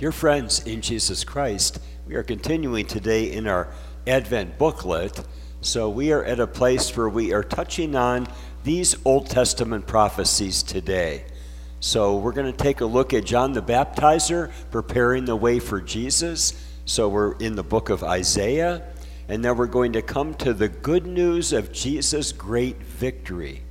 Dear friends in Jesus Christ, we are continuing today in our Advent booklet. So we are at a place where we are touching on these Old Testament prophecies today. So we're going to take a look at John the Baptizer preparing the way for Jesus. So we're in the book of Isaiah. And then we're going to come to the good news of Jesus' great victory.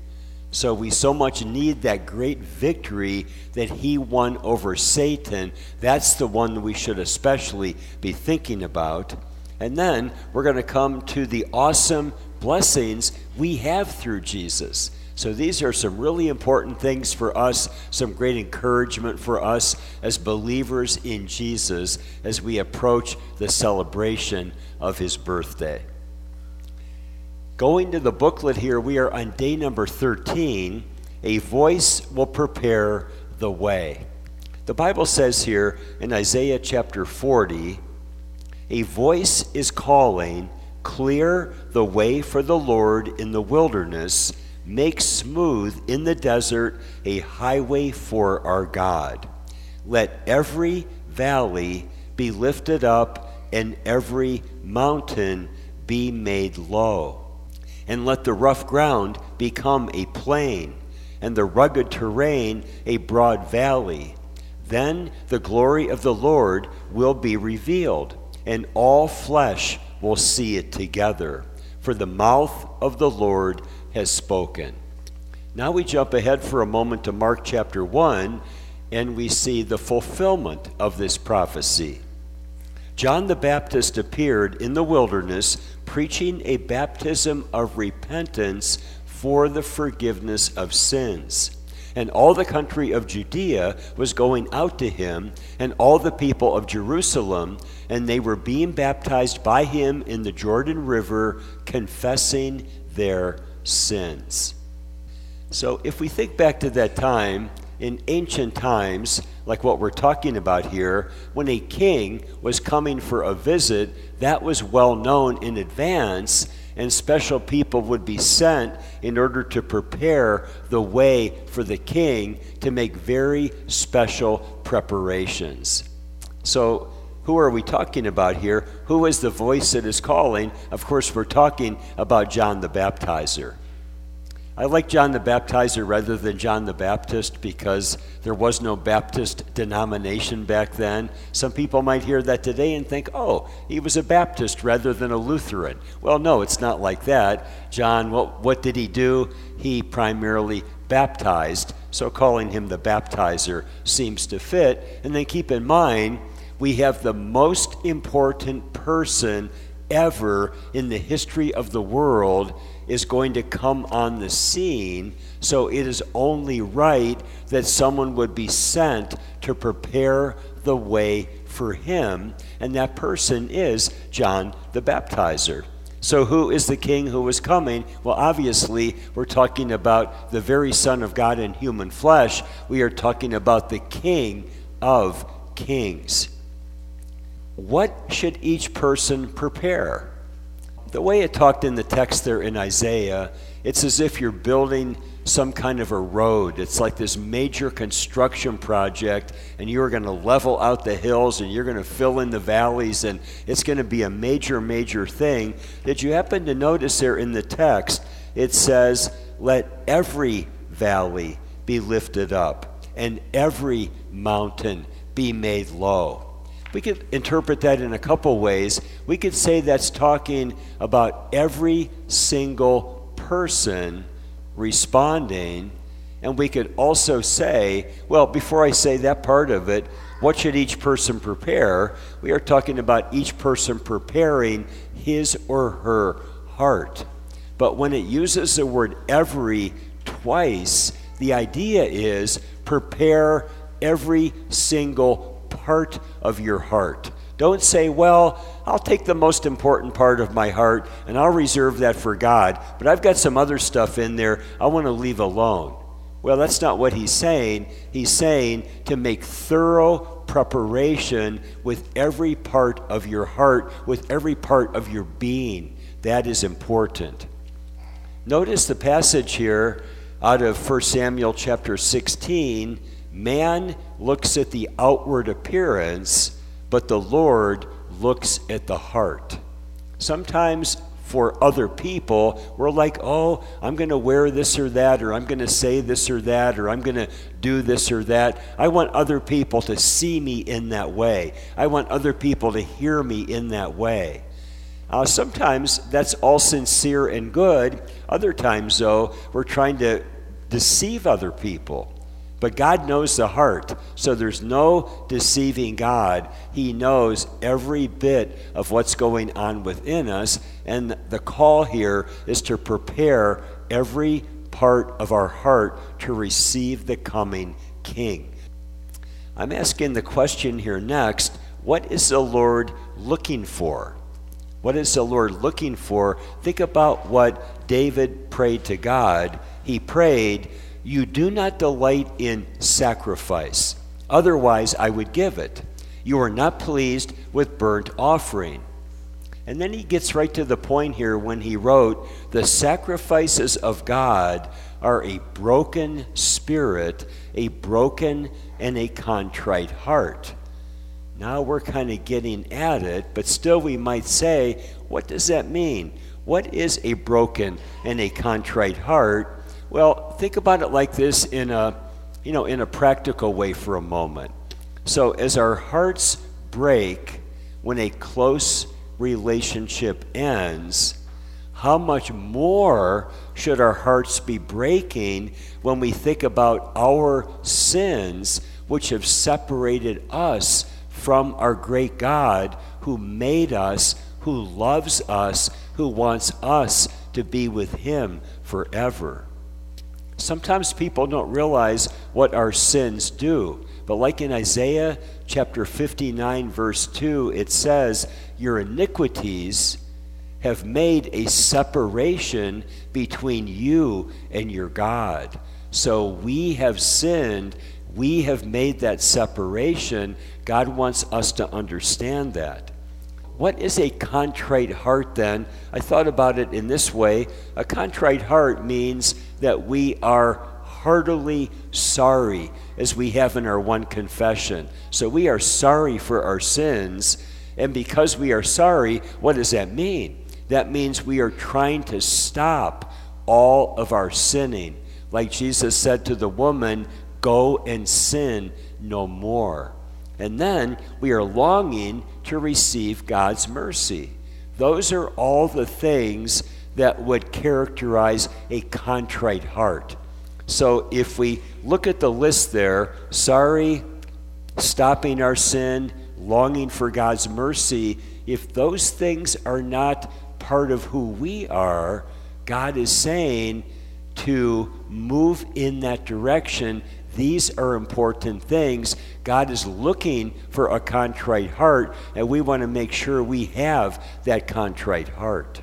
So we so much need that great victory that he won over Satan. That's the one we should especially be thinking about. And then we're going to come to the awesome blessings we have through Jesus. So these are some really important things for us, some great encouragement for us as believers in Jesus as we approach the celebration of his birthday. Going to the booklet here, we are on day number 13. A voice will prepare the way. The Bible says here in Isaiah chapter 40 a voice is calling, Clear the way for the Lord in the wilderness, make smooth in the desert a highway for our God. Let every valley be lifted up and every mountain be made low and let the rough ground become a plain, and the rugged terrain a broad valley. Then the glory of the Lord will be revealed, and all flesh will see it together, for the mouth of the Lord has spoken. Now we jump ahead for a moment to Mark chapter 1, and we see the fulfillment of this prophecy. John the Baptist appeared in the wilderness preaching a baptism of repentance for the forgiveness of sins. And all the country of Judea was going out to him, and all the people of Jerusalem, and they were being baptized by him in the Jordan River, confessing their sins. So, if we think back to that time, in ancient times, like what we're talking about here, when a king was coming for a visit, that was well known in advance, and special people would be sent in order to prepare the way for the king to make very special preparations. So, who are we talking about here? Who is the voice that is calling? Of course, we're talking about John the Baptizer. I like John the Baptizer rather than John the Baptist because there was no Baptist denomination back then. Some people might hear that today and think, oh, he was a Baptist rather than a Lutheran. Well, no, it's not like that. John, what, what did he do? He primarily baptized, so calling him the baptizer seems to fit. And then keep in mind, we have the most important person ever in the history of the world is going to come on the scene. So it is only right that someone would be sent to prepare the way for him. And that person is John the Baptizer. So, who is the king who is coming? Well, obviously, we're talking about the very Son of God in human flesh. We are talking about the King of kings. What should each person prepare? The way it talked in the text there in Isaiah, it's as if you're building some kind of a road. It's like this major construction project, and you're going to level out the hills and you're going to fill in the valleys, and it's going to be a major, major thing. Did you happen to notice there in the text? It says, Let every valley be lifted up, and every mountain be made low. We could interpret that in a couple ways. We could say that's talking about every single person responding. And we could also say, well, before I say that part of it, what should each person prepare? We are talking about each person preparing his or her heart. But when it uses the word every twice, the idea is prepare every single part of your heart. Don't say, well, I'll take the most important part of my heart and I'll reserve that for God, but I've got some other stuff in there I want to leave alone. Well, that's not what he's saying. He's saying to make thorough preparation with every part of your heart, with every part of your being. That is important. Notice the passage here out of 1 Samuel chapter 16 Man looks at the outward appearance, but the Lord looks at the heart. Sometimes for other people, we're like, oh, I'm going to wear this or that, or I'm going to say this or that, or I'm going to do this or that. I want other people to see me in that way. I want other people to hear me in that way. Uh, sometimes that's all sincere and good. Other times, though, we're trying to deceive other people. But God knows the heart, so there's no deceiving God. He knows every bit of what's going on within us, and the call here is to prepare every part of our heart to receive the coming King. I'm asking the question here next what is the Lord looking for? What is the Lord looking for? Think about what David prayed to God. He prayed, you do not delight in sacrifice. Otherwise, I would give it. You are not pleased with burnt offering. And then he gets right to the point here when he wrote, The sacrifices of God are a broken spirit, a broken and a contrite heart. Now we're kind of getting at it, but still we might say, what does that mean? What is a broken and a contrite heart? Well, think about it like this in a, you know, in a practical way for a moment. So as our hearts break when a close relationship ends, how much more should our hearts be breaking when we think about our sins which have separated us from our great God who made us, who loves us, who wants us to be with Him forever? Sometimes people don't realize what our sins do. But like in Isaiah chapter 59, verse 2, it says, Your iniquities have made a separation between you and your God. So we have sinned. We have made that separation. God wants us to understand that. What is a contrite heart then? I thought about it in this way. A contrite heart means that we are heartily sorry, as we have in our one confession. So we are sorry for our sins. And because we are sorry, what does that mean? That means we are trying to stop all of our sinning. Like Jesus said to the woman, Go and sin no more. And then we are longing to receive God's mercy. Those are all the things that would characterize a contrite heart. So if we look at the list there sorry, stopping our sin, longing for God's mercy if those things are not part of who we are, God is saying to move in that direction these are important things. God is looking for a contrite heart, and we want to make sure we have that contrite heart.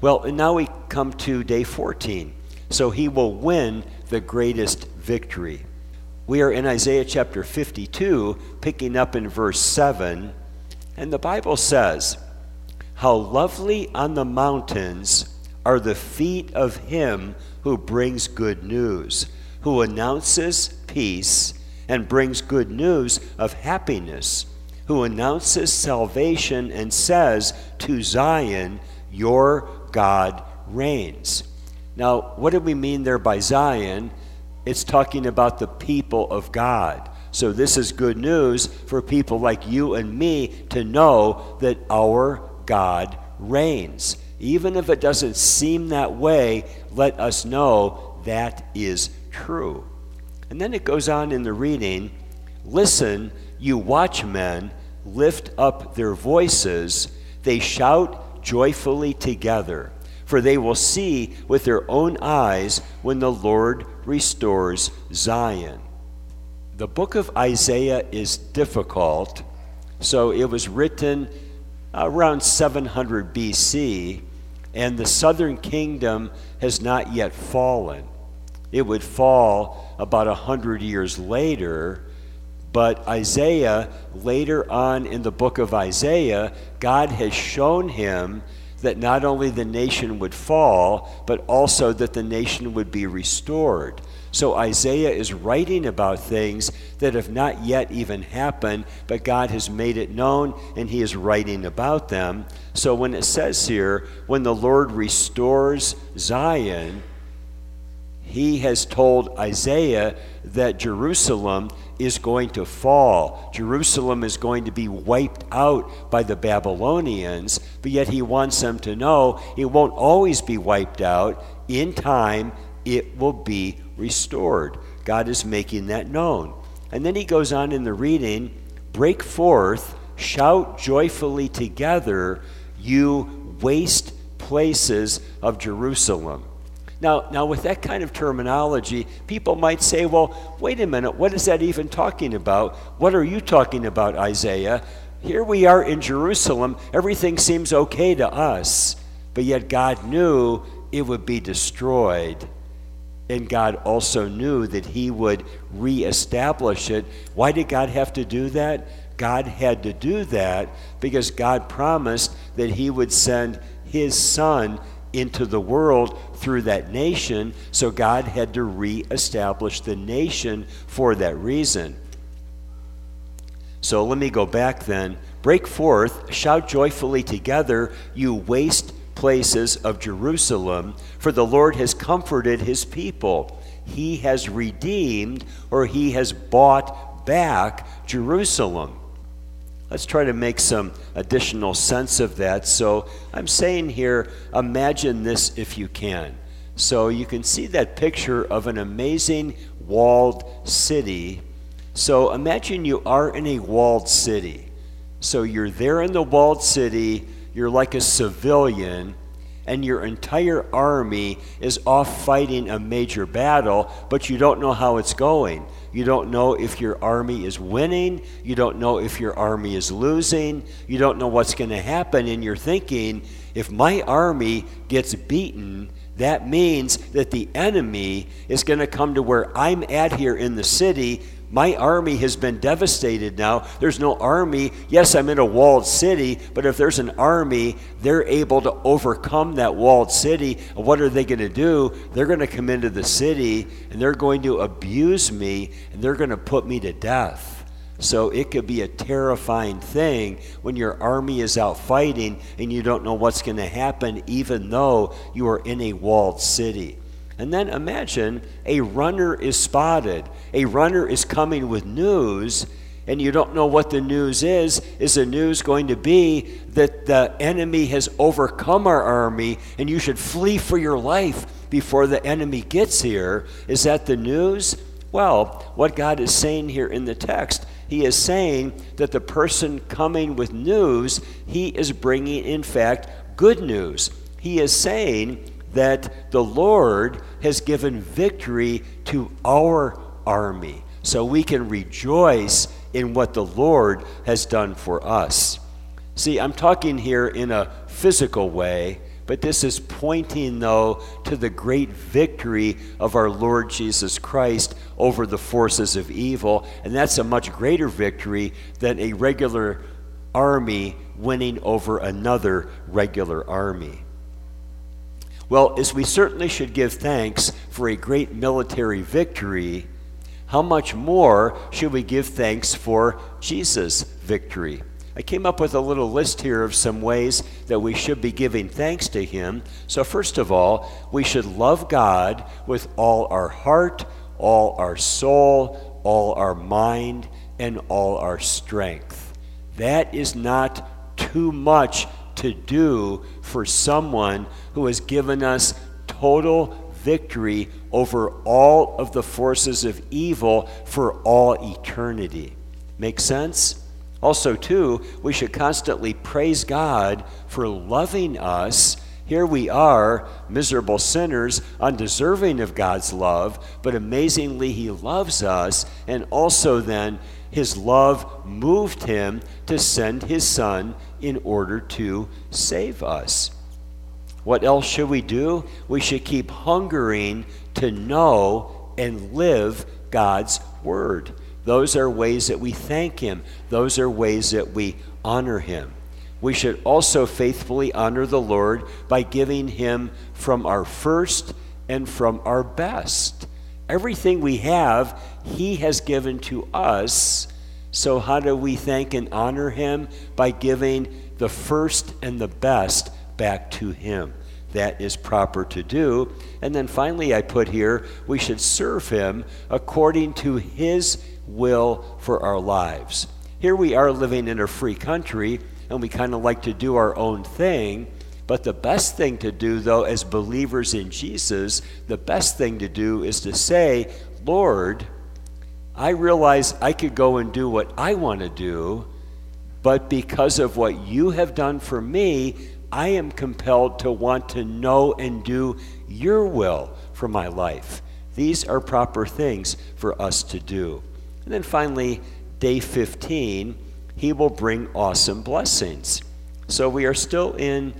Well, now we come to day 14. So he will win the greatest victory. We are in Isaiah chapter 52, picking up in verse 7, and the Bible says, How lovely on the mountains are the feet of him who brings good news who announces peace and brings good news of happiness, who announces salvation and says to Zion, Your God reigns. Now, what do we mean there by Zion? It's talking about the people of God. So, this is good news for people like you and me to know that our God reigns. Even if it doesn't seem that way, let us know that is true. And then it goes on in the reading Listen, you watchmen, lift up their voices, they shout joyfully together, for they will see with their own eyes when the Lord restores Zion. The book of Isaiah is difficult, so it was written around 700 BC, and the southern kingdom has not yet fallen. It would fall about a hundred years later. But Isaiah, later on in the book of Isaiah, God has shown him that not only the nation would fall, but also that the nation would be restored. So Isaiah is writing about things that have not yet even happened, but God has made it known and he is writing about them. So when it says here, when the Lord restores Zion, he has told Isaiah that Jerusalem is going to fall. Jerusalem is going to be wiped out by the Babylonians, but yet he wants them to know it won't always be wiped out. In time, it will be restored. God is making that known. And then he goes on in the reading break forth, shout joyfully together, you waste places of Jerusalem. Now, now, with that kind of terminology, people might say, well, wait a minute, what is that even talking about? What are you talking about, Isaiah? Here we are in Jerusalem. Everything seems okay to us, but yet God knew it would be destroyed. And God also knew that He would reestablish it. Why did God have to do that? God had to do that because God promised that He would send His Son into the world through that nation, so God had to reestablish the nation for that reason. So let me go back then. Break forth, shout joyfully together, you waste places of Jerusalem, for the Lord has comforted his people. He has redeemed or he has bought back Jerusalem. Let's try to make some additional sense of that. So I'm saying here, imagine this if you can. So you can see that picture of an amazing walled city. So imagine you are in a walled city. So you're there in the walled city, you're like a civilian, and your entire army is off fighting a major battle, but you don't know how it's going. You don't know if your army is winning. You don't know if your army is losing. You don't know what's going to happen. And you're thinking, if my army gets beaten, that means that the enemy is going to come to where I'm at here in the city my army has been devastated now. There's no army. Yes, I'm in a walled city, but if there's an army, they're able to overcome that walled city. what are they going to do? They're going to come into the city and they're going to abuse me and they're going to put me to death. So it could be a terrifying thing when your army is out fighting and you don't know what's going to happen, even though you are in a walled city. And then imagine a runner is spotted. A runner is coming with news, and you don't know what the news is. Is the news going to be that the enemy has overcome our army and you should flee for your life before the enemy gets here? Is that the news? Well, what God is saying here in the text, He is saying that the person coming with news, He is bringing, in fact, good news. He is saying, that the Lord has given victory to our army. So we can rejoice in what the Lord has done for us. See, I'm talking here in a physical way, but this is pointing, though, to the great victory of our Lord Jesus Christ over the forces of evil. And that's a much greater victory than a regular army winning over another regular army. Well, as we certainly should give thanks for a great military victory, how much more should we give thanks for Jesus' victory? I came up with a little list here of some ways that we should be giving thanks to Him. So, first of all, we should love God with all our heart, all our soul, all our mind, and all our strength. That is not too much to do for someone who has given us total victory over all of the forces of evil for all eternity. Make sense? Also, too, we should constantly praise God for loving us. Here we are, miserable sinners, undeserving of God's love, but amazingly, He loves us. And also, then, His love moved Him to send His Son in order to save us. What else should we do? We should keep hungering to know and live God's Word. Those are ways that we thank Him, those are ways that we honor Him. we should also faithfully honor the Lord by giving Him from our first and from our best. Everything we have, He has given to us. So, how do we thank and honor Him? By giving the first and the best back to Him. That is proper to do. And then finally, I put here, we should serve Him according to His will for our lives. Here we are living in a free country, and we kind of like to do our own thing. But the best thing to do, though, as believers in Jesus, the best thing to do is to say, Lord, I realize I could go and do what I want to do, but because of what you have done for me, I am compelled to want to know and do your will for my life. These are proper things for us to do. And then finally, day 15, he will bring awesome blessings. So we are still in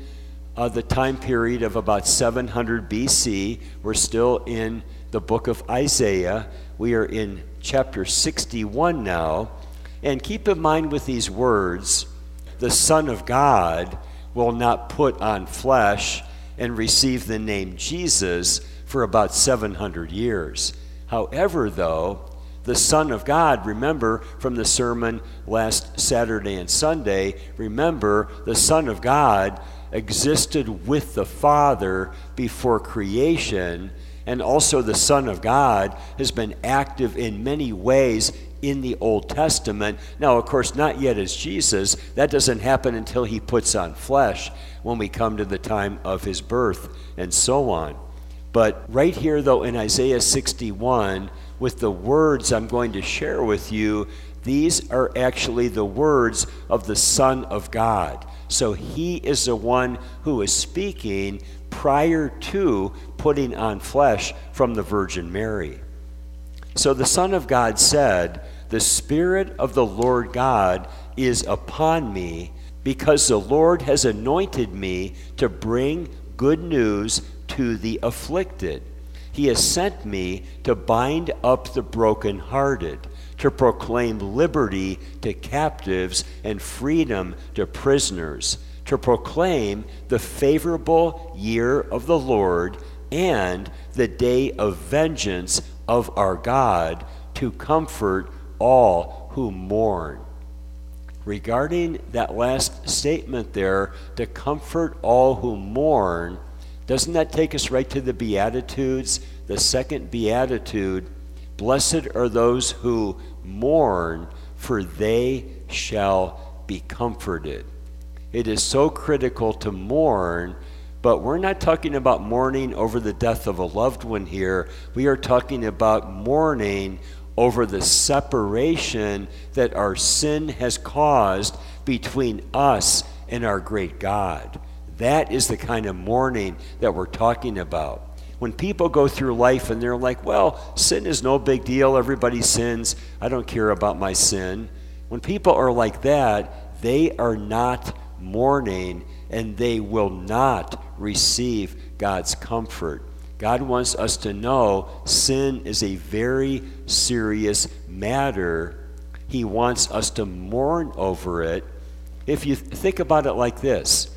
uh, the time period of about 700 BC. We're still in the book of Isaiah. We are in chapter 61 now. And keep in mind with these words the Son of God will not put on flesh and receive the name Jesus for about 700 years. However, though, the Son of God, remember from the sermon last Saturday and Sunday, remember the Son of God existed with the Father before creation, and also the Son of God has been active in many ways in the Old Testament. Now, of course, not yet as Jesus. That doesn't happen until he puts on flesh when we come to the time of his birth and so on. But right here, though, in Isaiah 61, with the words I'm going to share with you, these are actually the words of the Son of God. So he is the one who is speaking prior to putting on flesh from the Virgin Mary. So the Son of God said, The Spirit of the Lord God is upon me, because the Lord has anointed me to bring good news to the afflicted. He has sent me to bind up the brokenhearted, to proclaim liberty to captives and freedom to prisoners, to proclaim the favorable year of the Lord and the day of vengeance of our God, to comfort all who mourn. Regarding that last statement there, to comfort all who mourn, doesn't that take us right to the Beatitudes? The second Beatitude Blessed are those who mourn, for they shall be comforted. It is so critical to mourn, but we're not talking about mourning over the death of a loved one here. We are talking about mourning over the separation that our sin has caused between us and our great God. That is the kind of mourning that we're talking about. When people go through life and they're like, well, sin is no big deal, everybody sins, I don't care about my sin. When people are like that, they are not mourning and they will not receive God's comfort. God wants us to know sin is a very serious matter. He wants us to mourn over it. If you think about it like this,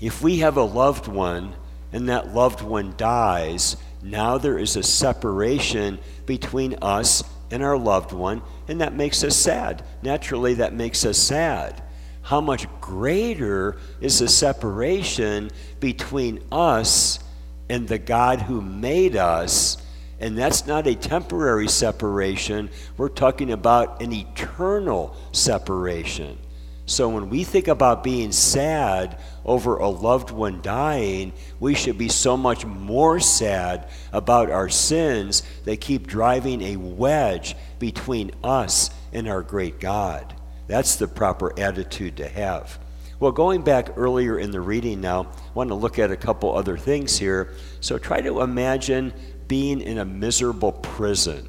if we have a loved one and that loved one dies, now there is a separation between us and our loved one, and that makes us sad. Naturally, that makes us sad. How much greater is the separation between us and the God who made us? And that's not a temporary separation, we're talking about an eternal separation. So when we think about being sad over a loved one dying, we should be so much more sad about our sins that keep driving a wedge between us and our great God. That's the proper attitude to have. Well, going back earlier in the reading now, I want to look at a couple other things here. So try to imagine being in a miserable prison.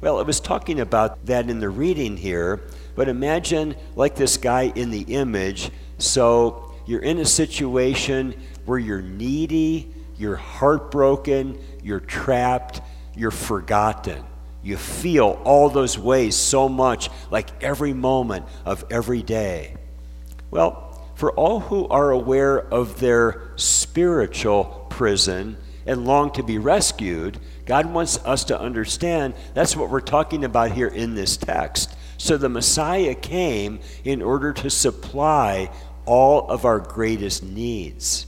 Well, it was talking about that in the reading here but imagine, like this guy in the image, so you're in a situation where you're needy, you're heartbroken, you're trapped, you're forgotten. You feel all those ways so much, like every moment of every day. Well, for all who are aware of their spiritual prison and long to be rescued, God wants us to understand that's what we're talking about here in this text. So the Messiah came in order to supply all of our greatest needs.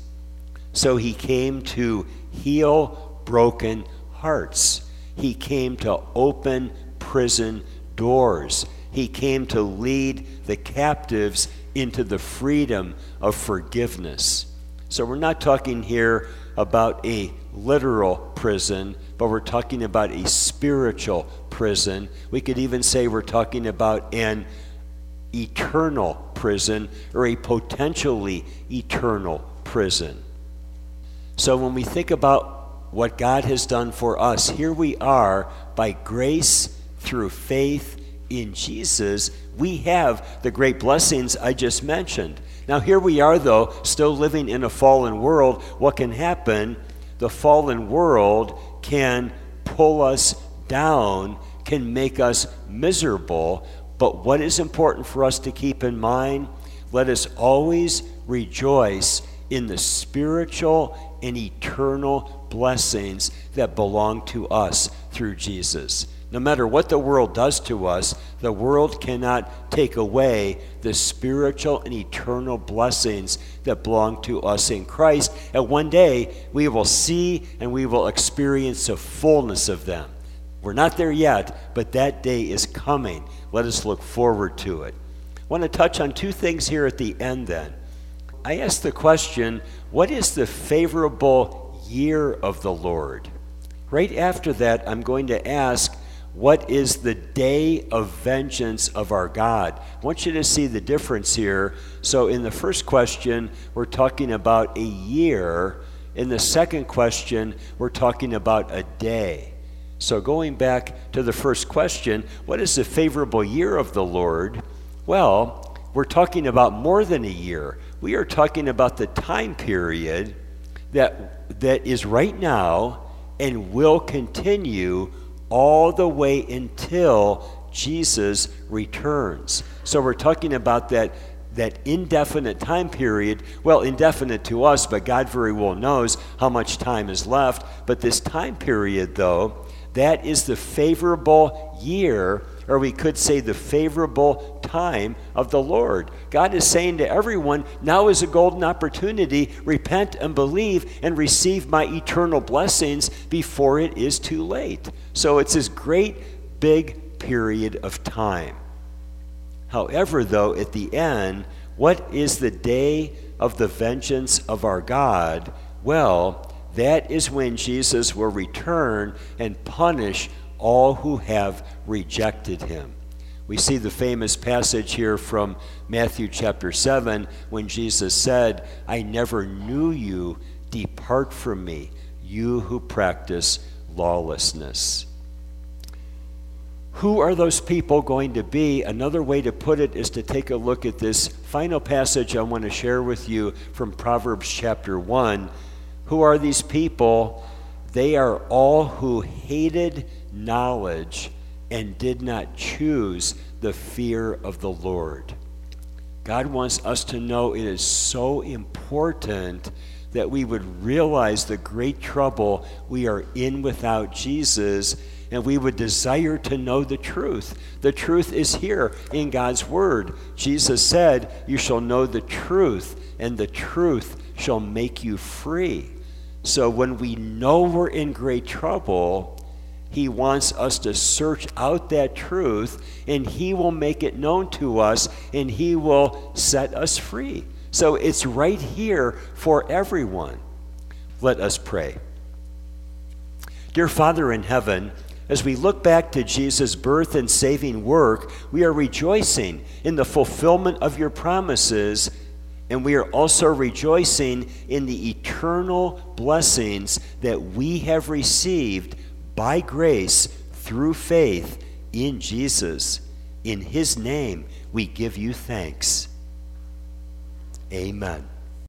So he came to heal broken hearts. He came to open prison doors. He came to lead the captives into the freedom of forgiveness. So we're not talking here about a literal prison, but we're talking about a spiritual prison. We could even say we're talking about an eternal prison or a potentially eternal prison. So when we think about what God has done for us, here we are by grace through faith in Jesus, we have the great blessings I just mentioned. Now, here we are, though, still living in a fallen world. What can happen? The fallen world can pull us down, can make us miserable. But what is important for us to keep in mind? Let us always rejoice in the spiritual and eternal blessings that belong to us through Jesus. No matter what the world does to us, the world cannot take away the spiritual and eternal blessings that belong to us in Christ. And one day we will see and we will experience the fullness of them. We're not there yet, but that day is coming. Let us look forward to it. I want to touch on two things here at the end then. I ask the question what is the favorable year of the Lord? Right after that, I'm going to ask what is the day of vengeance of our God? I want you to see the difference here. So, in the first question, we're talking about a year. In the second question, we're talking about a day. So, going back to the first question, what is the favorable year of the Lord? Well, we're talking about more than a year. We are talking about the time period that, that is right now and will continue all the way until Jesus returns. So we're talking about that that indefinite time period, well, indefinite to us, but God very well knows how much time is left. But this time period, though, that is the favorable year, or we could say the favorable time of the Lord. God is saying to everyone, now is a golden opportunity. Repent and believe and receive my eternal blessings before it is too late. So it's this great big period of time. However, though, at the end, what is the day of the vengeance of our God? Well, that is when Jesus will return and punish all who have rejected him. We see the famous passage here from Matthew chapter 7 when Jesus said, I never knew you. Depart from me, you who practice lawlessness. Who are those people going to be? Another way to put it is to take a look at this final passage I want to share with you from Proverbs chapter 1. Who are these people? They are all who hated knowledge and did not choose the fear of the Lord. God wants us to know it is so important that we would realize the great trouble we are in without Jesus and we would desire to know the truth. The truth is here in God's Word. Jesus said, You shall know the truth, and the truth shall make you free. So when we know we're in great trouble, he wants us to search out that truth, and He will make it known to us, and He will set us free. So it's right here for everyone. Let us pray. Dear Father in heaven, as we look back to Jesus' birth and saving work, we are rejoicing in the fulfillment of your promises, and we are also rejoicing in the eternal blessings that we have received by grace through faith in Jesus. In his name, we give you thanks. Amen.